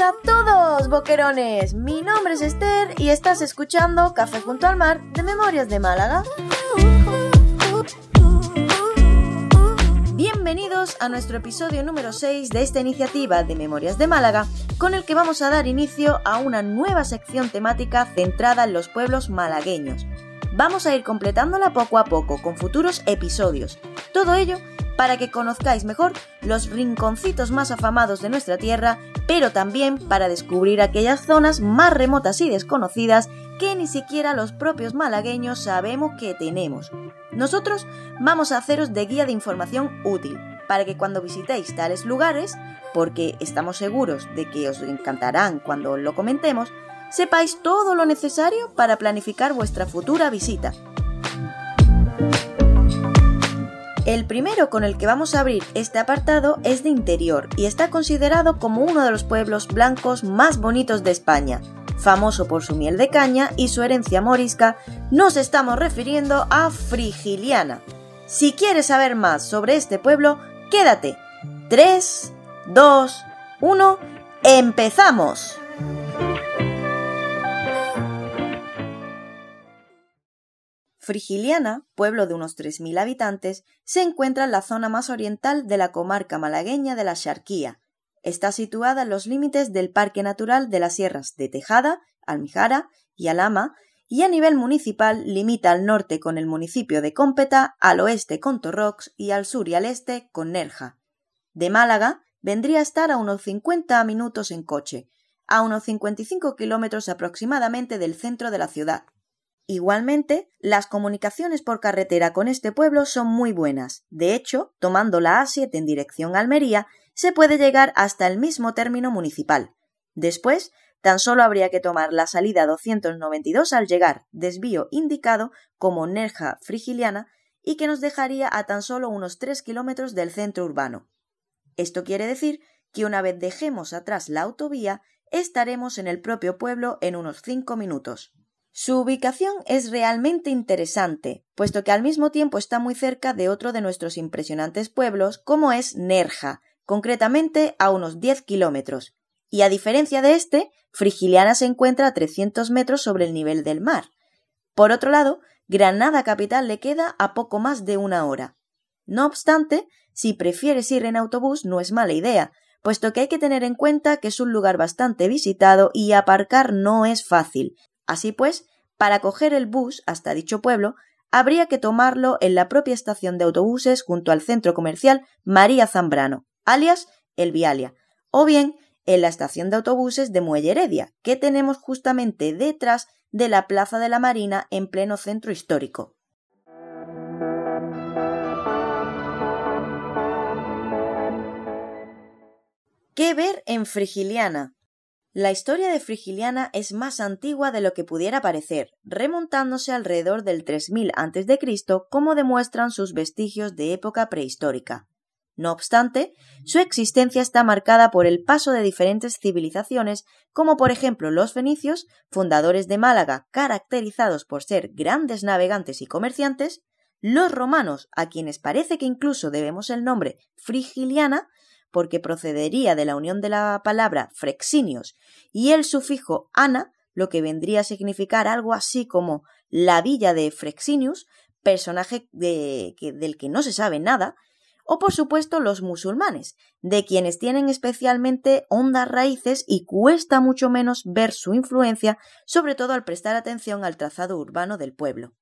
a todos, boquerones. Mi nombre es Esther y estás escuchando Café junto al mar de Memorias de Málaga. Bienvenidos a nuestro episodio número 6 de esta iniciativa de Memorias de Málaga, con el que vamos a dar inicio a una nueva sección temática centrada en los pueblos malagueños. Vamos a ir completándola poco a poco con futuros episodios. Todo ello para que conozcáis mejor los rinconcitos más afamados de nuestra tierra, pero también para descubrir aquellas zonas más remotas y desconocidas que ni siquiera los propios malagueños sabemos que tenemos. Nosotros vamos a haceros de guía de información útil, para que cuando visitéis tales lugares, porque estamos seguros de que os encantarán cuando lo comentemos, sepáis todo lo necesario para planificar vuestra futura visita. El primero con el que vamos a abrir este apartado es de interior y está considerado como uno de los pueblos blancos más bonitos de España. Famoso por su miel de caña y su herencia morisca, nos estamos refiriendo a Frigiliana. Si quieres saber más sobre este pueblo, quédate. 3, 2, 1, ¡empezamos! Frigiliana, pueblo de unos 3.000 habitantes, se encuentra en la zona más oriental de la comarca malagueña de la Xarquía. Está situada en los límites del Parque Natural de las Sierras de Tejada, Almijara y Alama, y a nivel municipal limita al norte con el municipio de Cómpeta, al oeste con Torrox y al sur y al este con Nerja. De Málaga vendría a estar a unos 50 minutos en coche, a unos 55 kilómetros aproximadamente del centro de la ciudad. Igualmente, las comunicaciones por carretera con este pueblo son muy buenas. De hecho, tomando la A7 en dirección a Almería, se puede llegar hasta el mismo término municipal. Después, tan solo habría que tomar la salida 292 al llegar, desvío indicado como Nerja Frigiliana, y que nos dejaría a tan solo unos 3 kilómetros del centro urbano. Esto quiere decir que una vez dejemos atrás la autovía, estaremos en el propio pueblo en unos 5 minutos. Su ubicación es realmente interesante, puesto que al mismo tiempo está muy cerca de otro de nuestros impresionantes pueblos, como es Nerja, concretamente a unos 10 kilómetros. Y a diferencia de este, Frigiliana se encuentra a 300 metros sobre el nivel del mar. Por otro lado, Granada capital le queda a poco más de una hora. No obstante, si prefieres ir en autobús no es mala idea, puesto que hay que tener en cuenta que es un lugar bastante visitado y aparcar no es fácil, Así pues, para coger el bus hasta dicho pueblo, habría que tomarlo en la propia estación de autobuses junto al centro comercial María Zambrano, alias El Vialia, o bien en la estación de autobuses de Muelle Heredia, que tenemos justamente detrás de la Plaza de la Marina en pleno centro histórico. ¿Qué ver en Frigiliana? La historia de Frigiliana es más antigua de lo que pudiera parecer, remontándose alrededor del 3000 a.C., como demuestran sus vestigios de época prehistórica. No obstante, su existencia está marcada por el paso de diferentes civilizaciones, como por ejemplo los fenicios, fundadores de Málaga, caracterizados por ser grandes navegantes y comerciantes, los romanos, a quienes parece que incluso debemos el nombre Frigiliana, porque procedería de la unión de la palabra frexinios y el sufijo ana, lo que vendría a significar algo así como la villa de Frexinius, personaje del que no se sabe nada, o por supuesto los musulmanes, de quienes tienen especialmente hondas raíces y cuesta mucho menos ver su influencia, sobre todo al prestar atención al trazado urbano del pueblo.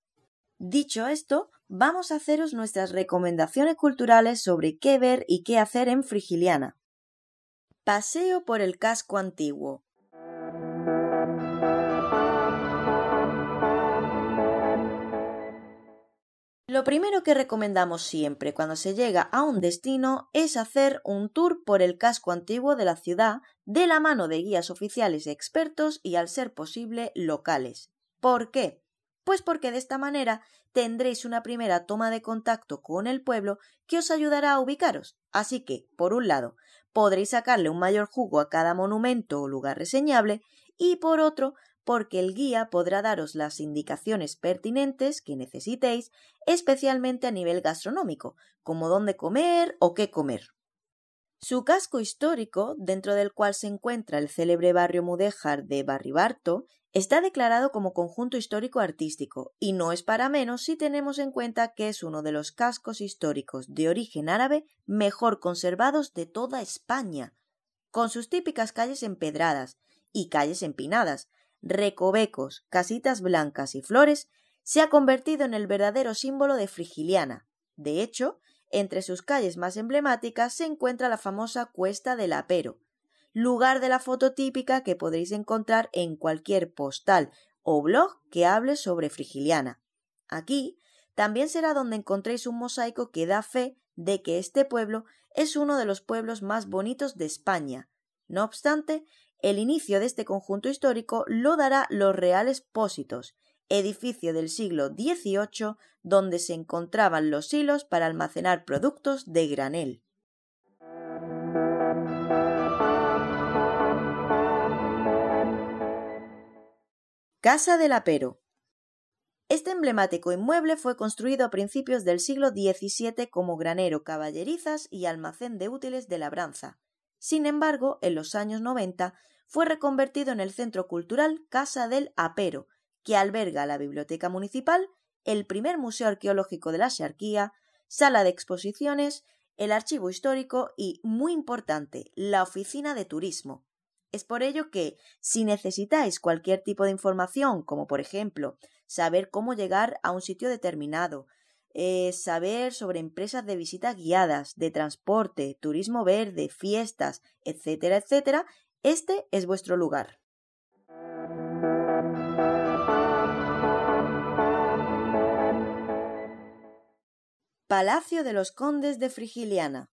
Dicho esto, vamos a haceros nuestras recomendaciones culturales sobre qué ver y qué hacer en Frigiliana. Paseo por el casco antiguo. Lo primero que recomendamos siempre cuando se llega a un destino es hacer un tour por el casco antiguo de la ciudad de la mano de guías oficiales expertos y al ser posible locales. ¿Por qué? Pues porque de esta manera tendréis una primera toma de contacto con el pueblo que os ayudará a ubicaros. Así que, por un lado, podréis sacarle un mayor jugo a cada monumento o lugar reseñable y por otro, porque el guía podrá daros las indicaciones pertinentes que necesitéis, especialmente a nivel gastronómico, como dónde comer o qué comer. Su casco histórico, dentro del cual se encuentra el célebre barrio mudéjar de Barribarto, está declarado como conjunto histórico artístico, y no es para menos si tenemos en cuenta que es uno de los cascos históricos de origen árabe mejor conservados de toda España, con sus típicas calles empedradas y calles empinadas, recovecos, casitas blancas y flores, se ha convertido en el verdadero símbolo de Frigiliana. De hecho, entre sus calles más emblemáticas se encuentra la famosa Cuesta del Apero, lugar de la foto típica que podréis encontrar en cualquier postal o blog que hable sobre Frigiliana. Aquí también será donde encontréis un mosaico que da fe de que este pueblo es uno de los pueblos más bonitos de España. No obstante, el inicio de este conjunto histórico lo dará los Reales Pósitos, edificio del siglo XVIII donde se encontraban los hilos para almacenar productos de granel. Casa del Apero. Este emblemático inmueble fue construido a principios del siglo XVII como granero, caballerizas y almacén de útiles de labranza. Sin embargo, en los años 90 fue reconvertido en el centro cultural Casa del Apero, que alberga la Biblioteca Municipal, el primer Museo Arqueológico de la Xarquía, sala de exposiciones, el archivo histórico y, muy importante, la oficina de turismo. Es por ello que, si necesitáis cualquier tipo de información, como por ejemplo saber cómo llegar a un sitio determinado, eh, saber sobre empresas de visitas guiadas, de transporte, turismo verde, fiestas, etcétera, etcétera, este es vuestro lugar. Palacio de los Condes de Frigiliana.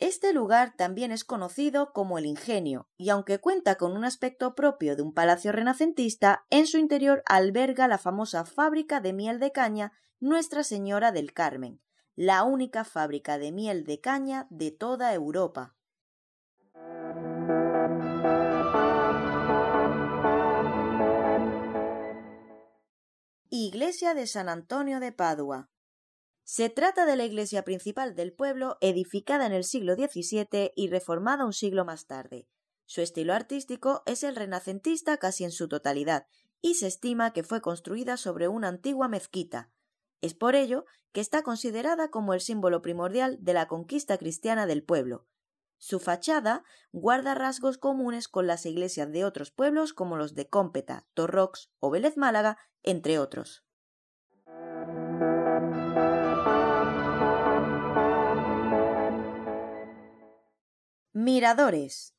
Este lugar también es conocido como el Ingenio, y aunque cuenta con un aspecto propio de un palacio renacentista, en su interior alberga la famosa fábrica de miel de caña Nuestra Señora del Carmen, la única fábrica de miel de caña de toda Europa. Iglesia de San Antonio de Padua. Se trata de la iglesia principal del pueblo, edificada en el siglo XVII y reformada un siglo más tarde. Su estilo artístico es el renacentista casi en su totalidad, y se estima que fue construida sobre una antigua mezquita. Es por ello que está considerada como el símbolo primordial de la conquista cristiana del pueblo. Su fachada guarda rasgos comunes con las iglesias de otros pueblos como los de Cómpeta, Torrox o Vélez Málaga, entre otros. Miradores.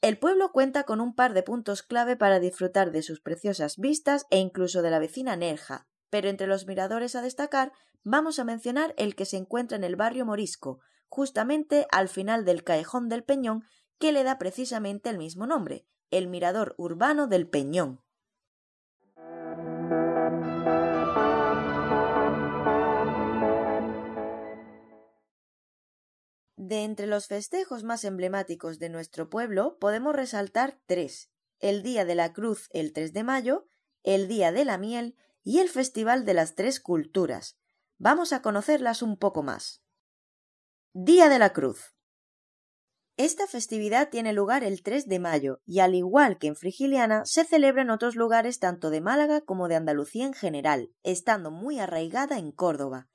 El pueblo cuenta con un par de puntos clave para disfrutar de sus preciosas vistas e incluso de la vecina Nerja, pero entre los miradores a destacar vamos a mencionar el que se encuentra en el barrio Morisco, justamente al final del Callejón del Peñón, que le da precisamente el mismo nombre, el Mirador Urbano del Peñón. De entre los festejos más emblemáticos de nuestro pueblo podemos resaltar tres el Día de la Cruz el 3 de mayo, el Día de la Miel y el Festival de las Tres Culturas. Vamos a conocerlas un poco más. Día de la Cruz. Esta festividad tiene lugar el 3 de mayo y al igual que en Frigiliana se celebra en otros lugares tanto de Málaga como de Andalucía en general, estando muy arraigada en Córdoba.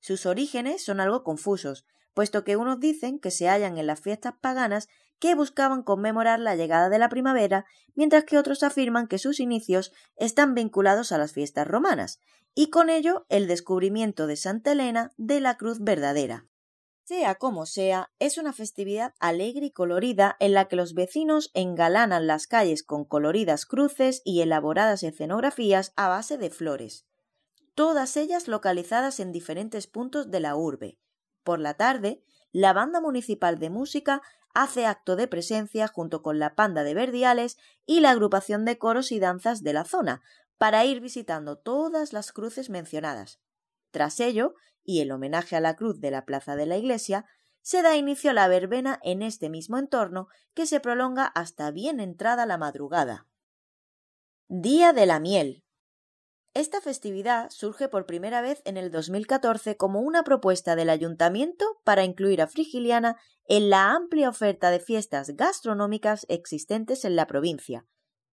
Sus orígenes son algo confusos, puesto que unos dicen que se hallan en las fiestas paganas que buscaban conmemorar la llegada de la primavera, mientras que otros afirman que sus inicios están vinculados a las fiestas romanas, y con ello el descubrimiento de Santa Elena de la Cruz verdadera. Sea como sea, es una festividad alegre y colorida en la que los vecinos engalanan las calles con coloridas cruces y elaboradas escenografías a base de flores, todas ellas localizadas en diferentes puntos de la urbe, por la tarde, la banda municipal de música hace acto de presencia junto con la panda de verdiales y la agrupación de coros y danzas de la zona, para ir visitando todas las cruces mencionadas. Tras ello, y el homenaje a la cruz de la plaza de la iglesia, se da inicio a la verbena en este mismo entorno que se prolonga hasta bien entrada la madrugada. Día de la Miel. Esta festividad surge por primera vez en el 2014 como una propuesta del ayuntamiento para incluir a Frigiliana en la amplia oferta de fiestas gastronómicas existentes en la provincia,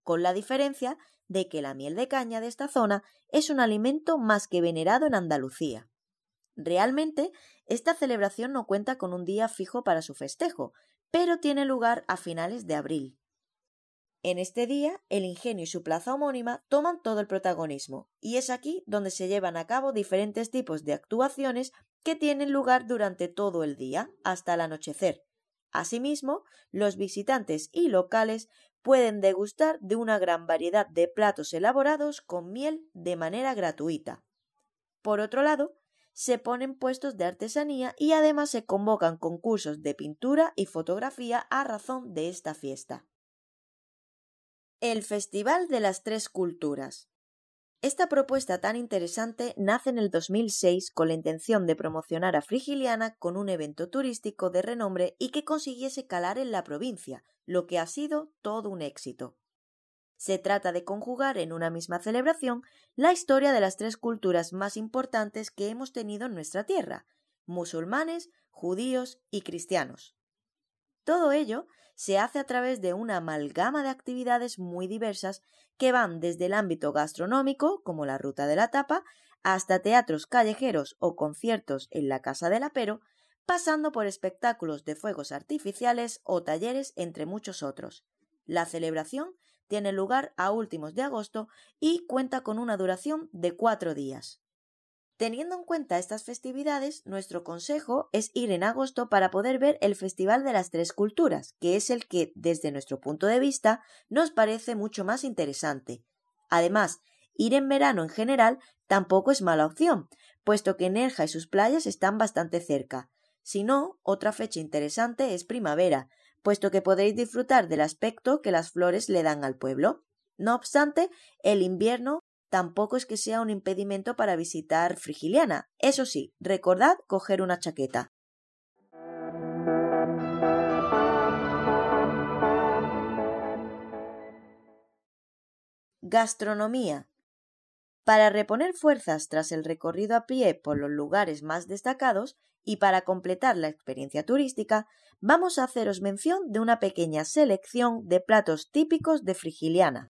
con la diferencia de que la miel de caña de esta zona es un alimento más que venerado en Andalucía. Realmente, esta celebración no cuenta con un día fijo para su festejo, pero tiene lugar a finales de abril. En este día, el ingenio y su plaza homónima toman todo el protagonismo, y es aquí donde se llevan a cabo diferentes tipos de actuaciones que tienen lugar durante todo el día, hasta el anochecer. Asimismo, los visitantes y locales pueden degustar de una gran variedad de platos elaborados con miel de manera gratuita. Por otro lado, se ponen puestos de artesanía y además se convocan concursos de pintura y fotografía a razón de esta fiesta. El Festival de las Tres Culturas. Esta propuesta tan interesante nace en el 2006 con la intención de promocionar a Frigiliana con un evento turístico de renombre y que consiguiese calar en la provincia, lo que ha sido todo un éxito. Se trata de conjugar en una misma celebración la historia de las tres culturas más importantes que hemos tenido en nuestra tierra, musulmanes, judíos y cristianos. Todo ello se hace a través de una amalgama de actividades muy diversas que van desde el ámbito gastronómico, como la ruta de la tapa, hasta teatros callejeros o conciertos en la Casa del Apero, pasando por espectáculos de fuegos artificiales o talleres, entre muchos otros. La celebración tiene lugar a últimos de agosto y cuenta con una duración de cuatro días. Teniendo en cuenta estas festividades, nuestro consejo es ir en agosto para poder ver el Festival de las Tres Culturas, que es el que, desde nuestro punto de vista, nos parece mucho más interesante. Además, ir en verano en general tampoco es mala opción, puesto que Nerja y sus playas están bastante cerca. Si no, otra fecha interesante es primavera, puesto que podréis disfrutar del aspecto que las flores le dan al pueblo. No obstante, el invierno tampoco es que sea un impedimento para visitar Frigiliana. Eso sí, recordad coger una chaqueta. Gastronomía. Para reponer fuerzas tras el recorrido a pie por los lugares más destacados y para completar la experiencia turística, vamos a haceros mención de una pequeña selección de platos típicos de Frigiliana.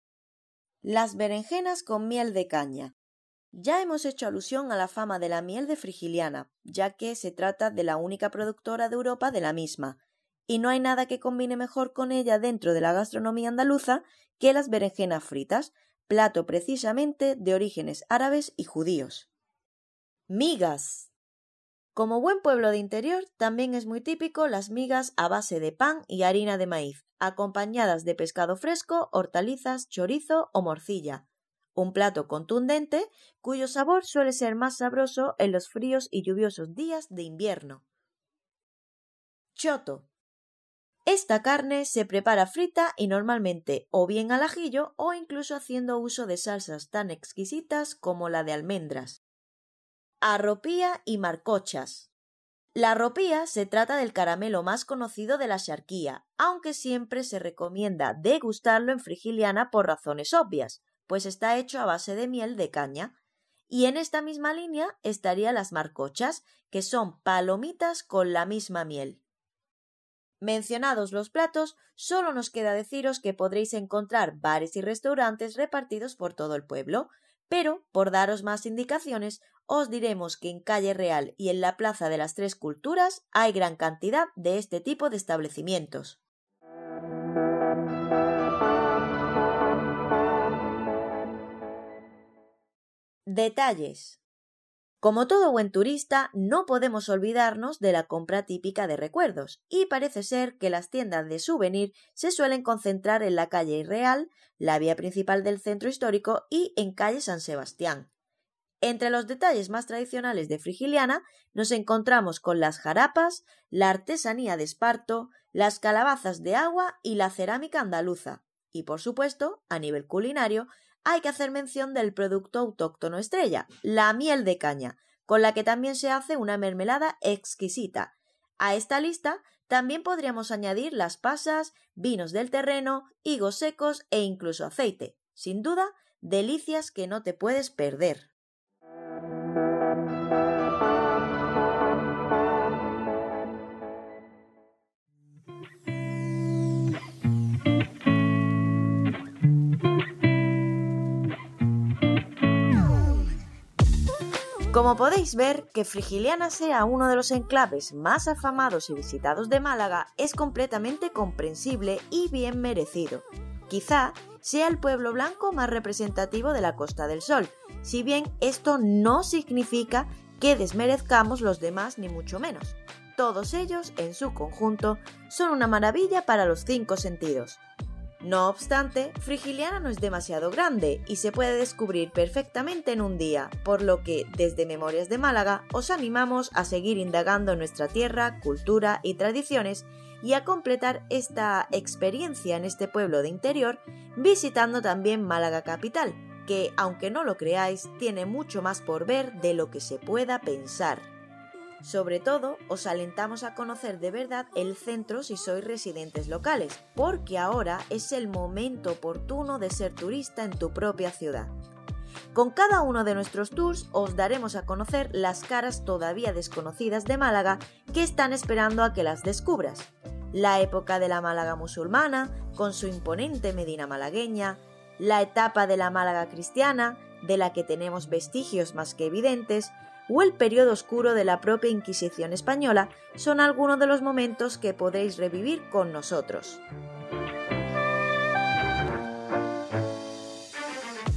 Las berenjenas con miel de caña. Ya hemos hecho alusión a la fama de la miel de Frigiliana, ya que se trata de la única productora de Europa de la misma, y no hay nada que combine mejor con ella dentro de la gastronomía andaluza que las berenjenas fritas, plato precisamente de orígenes árabes y judíos. Migas. Como buen pueblo de interior, también es muy típico las migas a base de pan y harina de maíz, acompañadas de pescado fresco, hortalizas, chorizo o morcilla. Un plato contundente cuyo sabor suele ser más sabroso en los fríos y lluviosos días de invierno. Choto. Esta carne se prepara frita y normalmente o bien al ajillo o incluso haciendo uso de salsas tan exquisitas como la de almendras arropía y marcochas. La arropía se trata del caramelo más conocido de la charquía, aunque siempre se recomienda degustarlo en frigiliana por razones obvias, pues está hecho a base de miel de caña. Y en esta misma línea estarían las marcochas, que son palomitas con la misma miel. Mencionados los platos, solo nos queda deciros que podréis encontrar bares y restaurantes repartidos por todo el pueblo, pero, por daros más indicaciones, os diremos que en Calle Real y en la Plaza de las Tres Culturas hay gran cantidad de este tipo de establecimientos. Detalles. Como todo buen turista, no podemos olvidarnos de la compra típica de recuerdos, y parece ser que las tiendas de souvenir se suelen concentrar en la calle Real, la vía principal del centro histórico y en calle San Sebastián. Entre los detalles más tradicionales de Frigiliana nos encontramos con las jarapas, la artesanía de esparto, las calabazas de agua y la cerámica andaluza. Y por supuesto, a nivel culinario, hay que hacer mención del producto autóctono estrella, la miel de caña, con la que también se hace una mermelada exquisita. A esta lista también podríamos añadir las pasas, vinos del terreno, higos secos e incluso aceite. Sin duda, delicias que no te puedes perder. Como podéis ver, que Frigiliana sea uno de los enclaves más afamados y visitados de Málaga es completamente comprensible y bien merecido. Quizá sea el pueblo blanco más representativo de la Costa del Sol, si bien esto no significa que desmerezcamos los demás ni mucho menos. Todos ellos, en su conjunto, son una maravilla para los cinco sentidos. No obstante, Frigiliana no es demasiado grande y se puede descubrir perfectamente en un día, por lo que desde Memorias de Málaga os animamos a seguir indagando nuestra tierra, cultura y tradiciones y a completar esta experiencia en este pueblo de interior visitando también Málaga capital, que aunque no lo creáis, tiene mucho más por ver de lo que se pueda pensar. Sobre todo, os alentamos a conocer de verdad el centro si sois residentes locales, porque ahora es el momento oportuno de ser turista en tu propia ciudad. Con cada uno de nuestros tours os daremos a conocer las caras todavía desconocidas de Málaga que están esperando a que las descubras. La época de la Málaga musulmana, con su imponente Medina malagueña, la etapa de la Málaga cristiana, de la que tenemos vestigios más que evidentes, o el periodo oscuro de la propia Inquisición española son algunos de los momentos que podéis revivir con nosotros.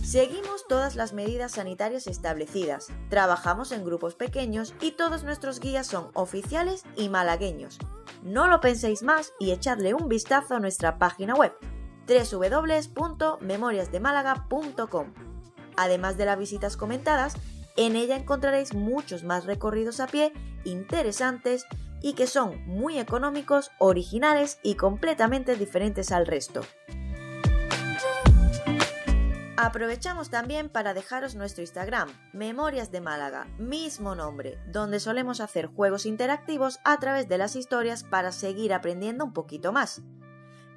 Seguimos todas las medidas sanitarias establecidas, trabajamos en grupos pequeños y todos nuestros guías son oficiales y malagueños. No lo penséis más y echadle un vistazo a nuestra página web www.memoriasdemálaga.com. Además de las visitas comentadas, en ella encontraréis muchos más recorridos a pie interesantes y que son muy económicos, originales y completamente diferentes al resto. Aprovechamos también para dejaros nuestro Instagram, Memorias de Málaga, mismo nombre, donde solemos hacer juegos interactivos a través de las historias para seguir aprendiendo un poquito más.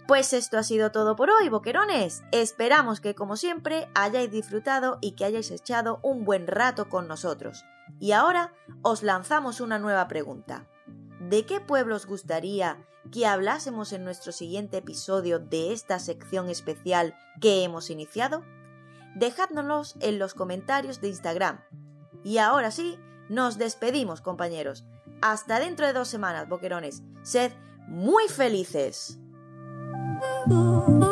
Pues esto ha sido todo por hoy, boquerones. Esperamos que como siempre hayáis disfrutado y que hayáis echado un buen rato con nosotros. Y ahora os lanzamos una nueva pregunta. ¿De qué pueblo os gustaría que hablásemos en nuestro siguiente episodio de esta sección especial que hemos iniciado? Dejádnoslos en los comentarios de Instagram. Y ahora sí, nos despedimos, compañeros. Hasta dentro de dos semanas, boquerones. Sed muy felices. Ooh.